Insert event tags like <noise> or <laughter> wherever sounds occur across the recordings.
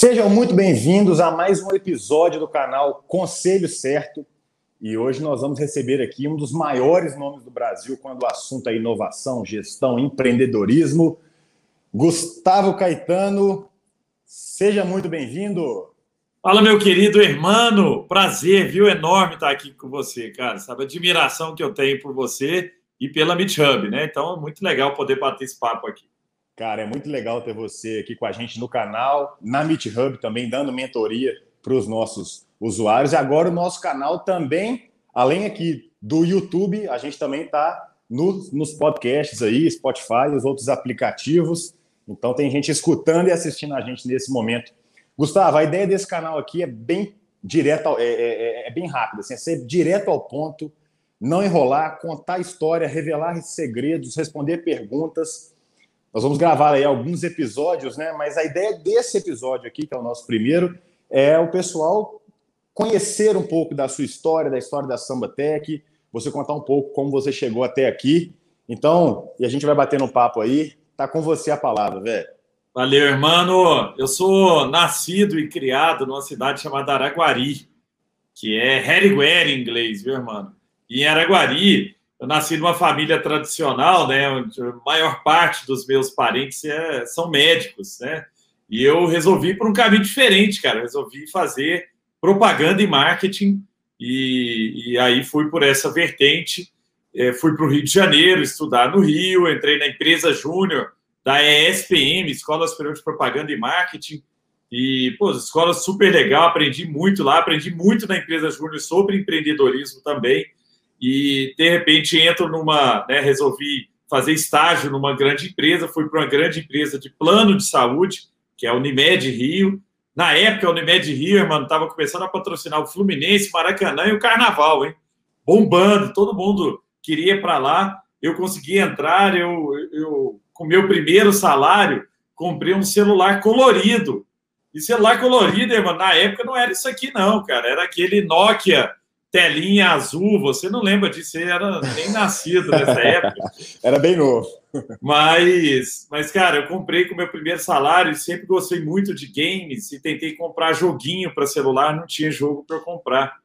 Sejam muito bem-vindos a mais um episódio do canal Conselho Certo. E hoje nós vamos receber aqui um dos maiores nomes do Brasil quando o assunto é inovação, gestão, empreendedorismo. Gustavo Caetano, seja muito bem-vindo. Fala, meu querido hermano, prazer, viu? Enorme estar aqui com você, cara. Sabe a admiração que eu tenho por você e pela MeetHub, né? Então é muito legal poder bater esse papo aqui. Cara, é muito legal ter você aqui com a gente no canal, na MeetHub também, dando mentoria para os nossos usuários. E agora o nosso canal também, além aqui do YouTube, a gente também está nos, nos podcasts aí, Spotify, os outros aplicativos. Então tem gente escutando e assistindo a gente nesse momento. Gustavo, a ideia desse canal aqui é bem direto, é, é, é, é bem rápida, assim, é ser direto ao ponto, não enrolar, contar história, revelar segredos, responder perguntas. Nós vamos gravar aí alguns episódios, né? Mas a ideia desse episódio aqui, que é o nosso primeiro, é o pessoal conhecer um pouco da sua história, da história da Samba Tech, você contar um pouco como você chegou até aqui. Então, e a gente vai bater no papo aí. Tá com você a palavra, velho. Valeu, irmão. Eu sou nascido e criado numa cidade chamada Araguari, que é Harryguer em inglês, viu, irmão? E em Araguari, eu nasci numa família tradicional, né? Onde a maior parte dos meus parentes é, são médicos, né? E eu resolvi por um caminho diferente, cara. Eu resolvi fazer propaganda e marketing, e, e aí fui por essa vertente. É, fui para o Rio de Janeiro estudar no Rio, entrei na empresa júnior da ESPM, Escola Superior de Propaganda e Marketing. E, pô, escola super legal, aprendi muito lá, aprendi muito na empresa Júnior sobre empreendedorismo também. E, de repente, entro numa, né, resolvi fazer estágio numa grande empresa, fui para uma grande empresa de plano de saúde, que é a Unimed Rio. Na época, a Unimed Rio, mano, estava começando a patrocinar o Fluminense, Maracanã e o Carnaval, hein? Bombando, todo mundo queria para lá. Eu consegui entrar, eu, eu com meu primeiro salário, comprei um celular colorido. E celular colorido, irmão, na época não era isso aqui, não, cara. Era aquele Nokia telinha azul. Você não lembra disso, você era nem nascido nessa <laughs> época. era bem novo. Mas, mas, cara, eu comprei com meu primeiro salário e sempre gostei muito de games e tentei comprar joguinho para celular, não tinha jogo para comprar.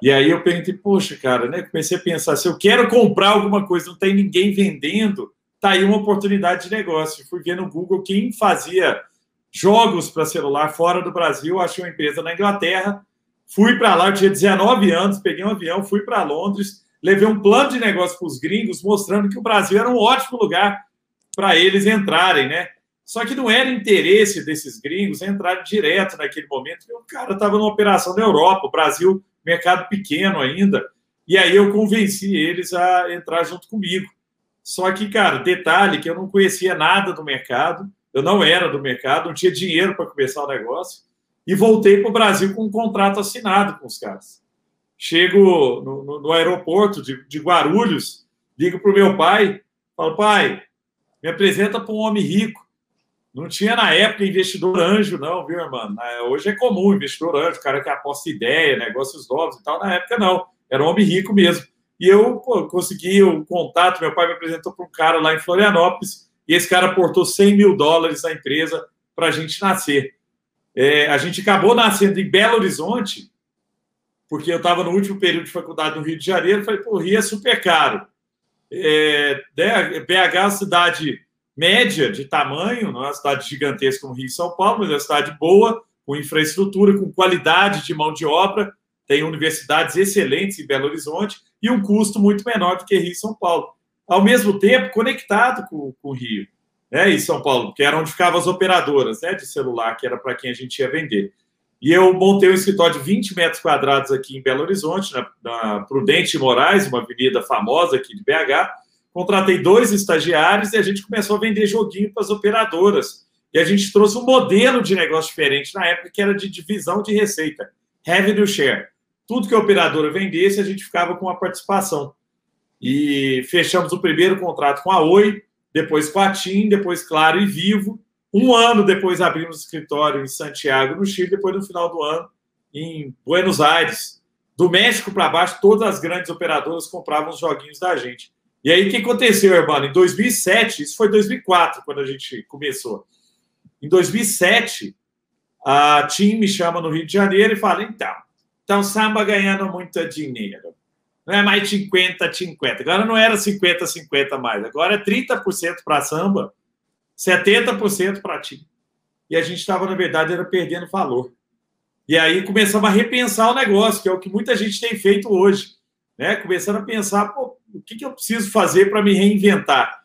E aí eu pensei, poxa, cara, né? Comecei a pensar, se eu quero comprar alguma coisa, não tem ninguém vendendo, tá aí uma oportunidade de negócio. Fui ver no Google quem fazia jogos para celular fora do Brasil, achei uma empresa na Inglaterra, fui para lá, eu tinha 19 anos, peguei um avião, fui para Londres, levei um plano de negócio para os gringos, mostrando que o Brasil era um ótimo lugar para eles entrarem, né? Só que não era interesse desses gringos entrar direto naquele momento, o cara estava numa operação na Europa, o Brasil, mercado pequeno ainda, e aí eu convenci eles a entrar junto comigo. Só que, cara, detalhe que eu não conhecia nada do mercado, eu não era do mercado, não tinha dinheiro para começar o negócio, e voltei para o Brasil com um contrato assinado com os caras. Chego no, no, no aeroporto de, de Guarulhos, ligo para o meu pai, falo, pai, me apresenta para um homem rico. Não tinha na época investidor anjo, não, viu, irmão? Hoje é comum investidor anjo, cara que aposta ideia, negócios novos e tal. Na época, não. Era um homem rico mesmo. E eu pô, consegui o um contato, meu pai me apresentou para um cara lá em Florianópolis, e esse cara aportou 100 mil dólares na empresa para a gente nascer. É, a gente acabou nascendo em Belo Horizonte, porque eu estava no último período de faculdade no Rio de Janeiro, falei, pô, Rio é super caro. É, né, BH é uma cidade média de tamanho, não é uma cidade gigantesca como Rio e São Paulo, mas é uma cidade boa, com infraestrutura, com qualidade de mão de obra, tem universidades excelentes em Belo Horizonte e um custo muito menor do que Rio e São Paulo. Ao mesmo tempo, conectado com, com o Rio né, e São Paulo, que era onde ficavam as operadoras né, de celular, que era para quem a gente ia vender. E eu montei um escritório de 20 metros quadrados aqui em Belo Horizonte, na, na Prudente Moraes, uma avenida famosa aqui de BH. Contratei dois estagiários e a gente começou a vender joguinho para as operadoras. E a gente trouxe um modelo de negócio diferente na época, que era de divisão de receita, revenue share tudo que a operadora vendesse, a gente ficava com a participação. E fechamos o primeiro contrato com a Oi, depois com a TIM, depois Claro e Vivo. Um ano depois abrimos escritório em Santiago, no Chile, depois no final do ano em Buenos Aires. Do México para baixo, todas as grandes operadoras compravam os joguinhos da gente. E aí, o que aconteceu, Urbano? Em 2007, isso foi 2004, quando a gente começou. Em 2007, a TIM me chama no Rio de Janeiro e fala: então, então samba ganhando muito dinheiro. Não é mais 50-50. Agora não era 50-50 mais. Agora é 30% para samba, 70% para TIM. E a gente estava, na verdade, era perdendo valor. E aí começamos a repensar o negócio, que é o que muita gente tem feito hoje. Né? Começando a pensar, o que, que eu preciso fazer para me reinventar?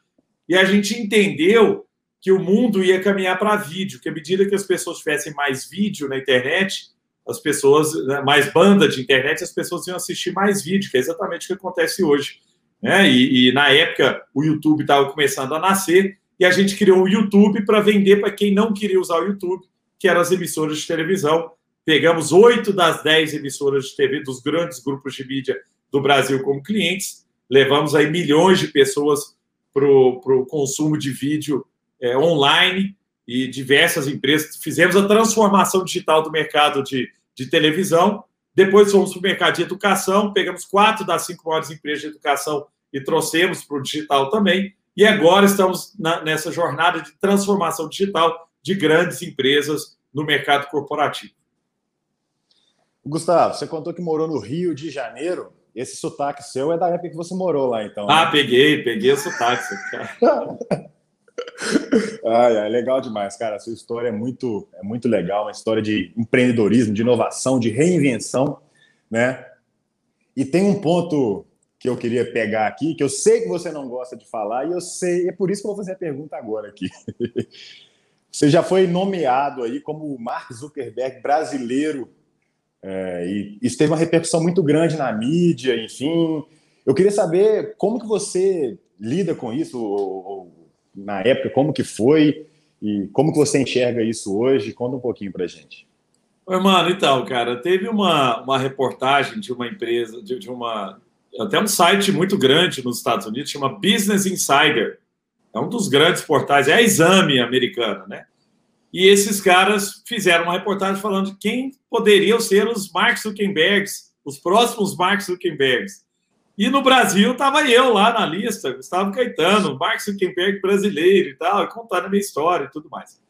E a gente entendeu que o mundo ia caminhar para vídeo, que à medida que as pessoas tivessem mais vídeo na internet, as pessoas, né, mais banda de internet, as pessoas iam assistir mais vídeo, que é exatamente o que acontece hoje. Né? E, e na época o YouTube estava começando a nascer e a gente criou o YouTube para vender para quem não queria usar o YouTube, que eram as emissoras de televisão. Pegamos oito das dez emissoras de TV dos grandes grupos de mídia do Brasil como clientes, levamos aí milhões de pessoas para o consumo de vídeo é, online e diversas empresas. Fizemos a transformação digital do mercado de, de televisão. Depois fomos para o mercado de educação, pegamos quatro das cinco maiores empresas de educação e trouxemos para o digital também. E agora estamos na, nessa jornada de transformação digital de grandes empresas no mercado corporativo. Gustavo, você contou que morou no Rio de Janeiro. Esse sotaque seu é da época que você morou lá, então. Né? Ah, peguei, peguei o sotaque. <laughs> <laughs> ai, ai, legal demais, cara. A sua história é muito, é muito legal, uma história de empreendedorismo, de inovação, de reinvenção, né? E tem um ponto que eu queria pegar aqui, que eu sei que você não gosta de falar, e eu sei, é por isso que eu vou fazer a pergunta agora aqui. <laughs> Você já foi nomeado aí como o Mark Zuckerberg brasileiro, é, e isso teve uma repercussão muito grande na mídia, enfim. Eu queria saber como que você lida com isso, ou, ou na época, como que foi e como que você enxerga isso hoje? Conta um pouquinho para gente. Oi, mano, então, cara, teve uma, uma reportagem de uma empresa, de, de uma até um site muito grande nos Estados Unidos, chama Business Insider. É um dos grandes portais, é a exame americana, né? E esses caras fizeram uma reportagem falando de quem poderiam ser os Mark Zuckerbergs, os próximos Mark Zuckerbergs. E no Brasil estava eu lá na lista, Gustavo Caetano, Mark Zuckerberg brasileiro e tal, contando a minha história e tudo mais.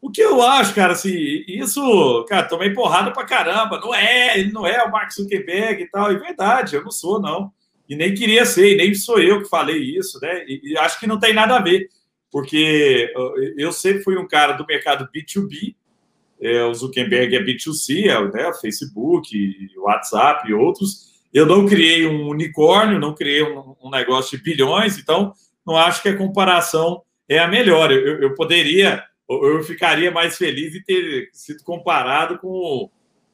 O que eu acho, cara, assim, isso, cara, tomei porrada pra caramba. Não é, ele não é o Mark Zuckerberg e tal. É verdade, eu não sou, não. E nem queria ser, nem sou eu que falei isso, né? E, e acho que não tem nada a ver, porque eu sempre fui um cara do mercado B2B, é, o Zuckerberg é B2C, é né, Facebook, WhatsApp e outros. Eu não criei um unicórnio, não criei um, um, negócio de bilhões, então não acho que a comparação é a melhor. Eu, eu poderia, eu ficaria mais feliz em ter sido comparado com,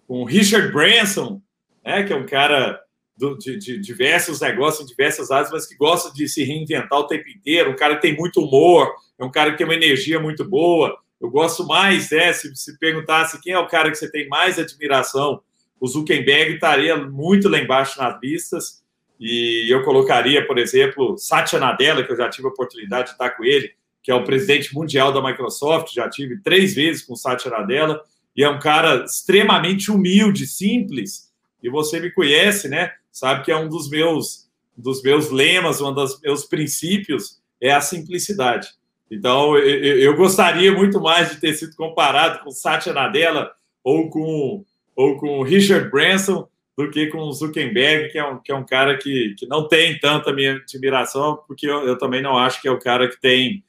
com Richard Branson, né, que é um cara do, de, de, diversos negócios, diversas áreas, mas que gosta de se reinventar o tempo inteiro, um cara que tem muito humor, é um cara que tem uma energia muito boa. Eu gosto mais, né, se, se perguntasse quem é o cara que você tem mais admiração o Zuckerberg estaria muito lá embaixo nas listas. E eu colocaria, por exemplo, Satya Nadella, que eu já tive a oportunidade de estar com ele, que é o presidente mundial da Microsoft, já tive três vezes com Satya Nadella, e é um cara extremamente humilde, simples. E você me conhece, né? Sabe que é um dos meus dos meus lemas, um dos meus princípios é a simplicidade. Então, eu, eu gostaria muito mais de ter sido comparado com Satya Nadella ou com ou com o Richard Branson do que com o Zuckerberg, que é um, que é um cara que, que não tem tanta minha admiração, porque eu, eu também não acho que é o cara que tem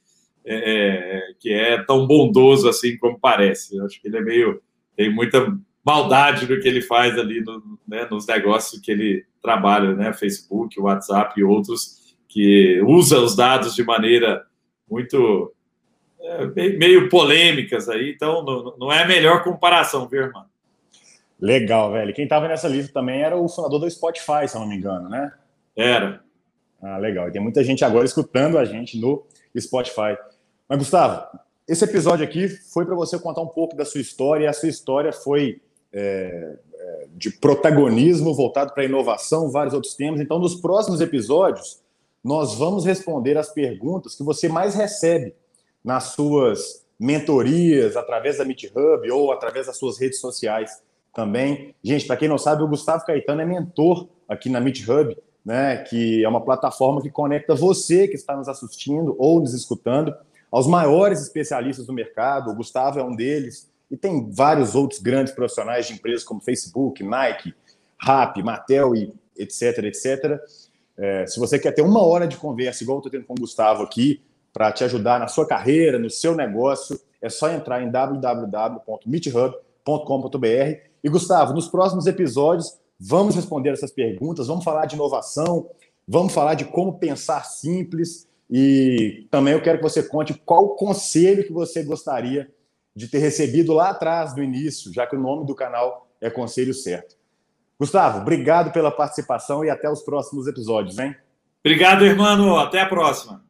é, é, que é tão bondoso assim como parece. Eu acho que ele é meio tem muita maldade no que ele faz ali no, né, nos negócios que ele trabalha, né, Facebook, WhatsApp e outros que usa os dados de maneira muito é, meio polêmicas aí. Então não, não é a melhor comparação, viu, irmão? Legal, velho. Quem estava nessa lista também era o fundador do Spotify, se eu não me engano, né? Era. Ah, legal. E tem muita gente agora escutando a gente no Spotify. Mas, Gustavo, esse episódio aqui foi para você contar um pouco da sua história, e a sua história foi é, é, de protagonismo voltado para inovação, vários outros temas. Então, nos próximos episódios, nós vamos responder as perguntas que você mais recebe nas suas mentorias, através da Meet Hub ou através das suas redes sociais também. Gente, para quem não sabe, o Gustavo Caetano é mentor aqui na Meet Hub, né, que é uma plataforma que conecta você que está nos assistindo ou nos escutando aos maiores especialistas do mercado. O Gustavo é um deles. e tem vários outros grandes profissionais de empresas como Facebook, Nike, Rap, Mattel e etc, etc. É, se você quer ter uma hora de conversa, igual eu estou tendo com o Gustavo aqui, para te ajudar na sua carreira, no seu negócio, é só entrar em www.meethub.com.br. E, Gustavo, nos próximos episódios, vamos responder essas perguntas, vamos falar de inovação, vamos falar de como pensar simples. E também eu quero que você conte qual conselho que você gostaria de ter recebido lá atrás, no início, já que o nome do canal é Conselho Certo. Gustavo, obrigado pela participação e até os próximos episódios, hein? Obrigado, irmão. Até a próxima.